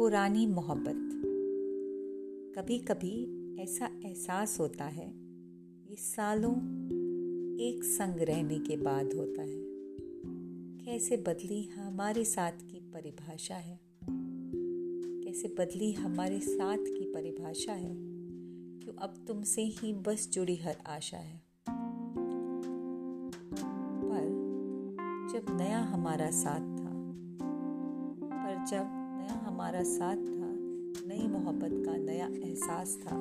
पुरानी मोहब्बत। कभी कभी ऐसा एहसास होता है, ये सालों एक संग रहने के बाद होता है। कैसे बदली हमारे साथ की परिभाषा है? कैसे बदली हमारे साथ की परिभाषा है? क्यों अब तुमसे ही बस जुड़ी हर आशा है? पर जब नया हमारा साथ था, पर जब नया हमारा साथ था, नई मोहब्बत का नया एहसास था।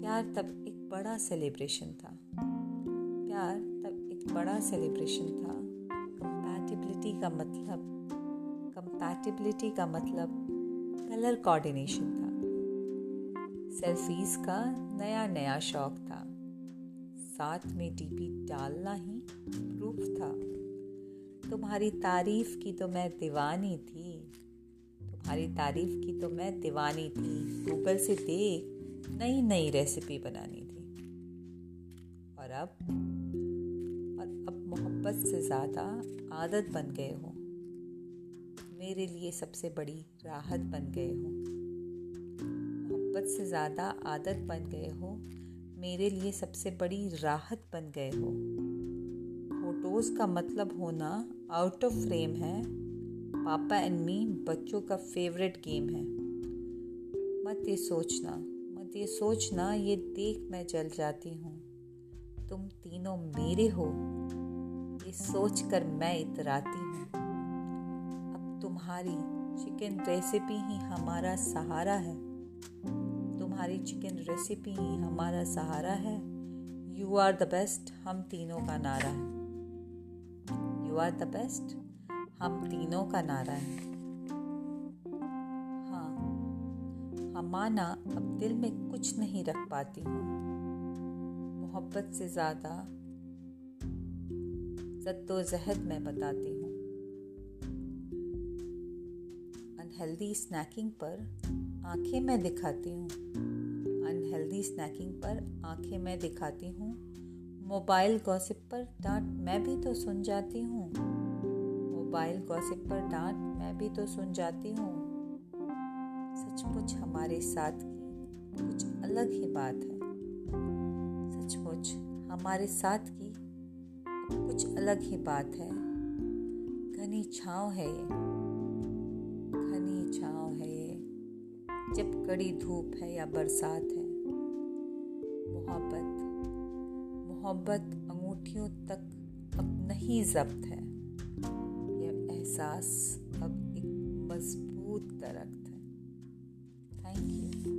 प्यार तब एक बड़ा सेलिब्रेशन था। प्यार तब एक बड़ा सेलिब्रेशन था। कंपैटिबिलिटी का मतलब कंपैटिबिलिटी का मतलब कलर कोऑर्डिनेशन था। सेल्फीज का नया नया शौक था। साथ में डीपी डालना ही प्रूफ था। तुम्हारी तारीफ़ की तो मैं दीवानी थी। तुम्हारी तारीफ़ की तो मैं दीवानी थी। गूगल से देख नई नई रेसिपी बनानी थी। और अब और अब मोहब्बत से ज़्यादा आदत बन गए हो। मेरे लिए सबसे बड़ी राहत बन गए हो। मोहब्बत से ज़्यादा आदत बन गए हो। मेरे लिए सबसे बड़ी राहत बन गए हो। फ़ोटोज़ का मतलब होना आउट ऑफ़ फ्रेम है। पापा एंड मी बच्चों का फेवरेट गेम है। मत ये सोचना, मत ये सोचना, ये देख मैं जल जाती हूँ। तुम तीनों मेरे हो, ये सोच कर मैं इतराती हूँ। अब तुम्हारी चिकन रेसिपी ही हमारा सहारा है। तुम्हारी चिकन रेसिपी ही हमारा सहारा है। यू आर द बेस्ट हम तीनों का नारा है। यू आर द बेस्ट हम तीनों का नारा है। हाँ हम अब दिल में कुछ नहीं रख पाती हूँ। मोहब्बत से ज़्यादा जद्दोजहद मैं बताती हूँ। अनहेल्दी स्नैकिंग पर आँखें मैं दिखाती हूँ। अनहेल्दी स्नैकिंग पर आँखें मैं दिखाती हूँ। मोबाइल गॉसिप पर डांट मैं भी तो सुन जाती हूँ। मोबाइल गॉसिप पर डांट मैं भी तो सुन जाती हूँ। सचमुच हमारे साथ की कुछ अलग ही बात है। सचमुच हमारे साथ की कुछ अलग ही बात है। घनी छाँव है ये। घनी छाँव है ये। जब कड़ी धूप है या बरसात है। मोहब्बत मोहब्बत अंगूठियों तक अब नहीं जब्त है। एहसास अब एक मज़बूत दरख्त है। Thank you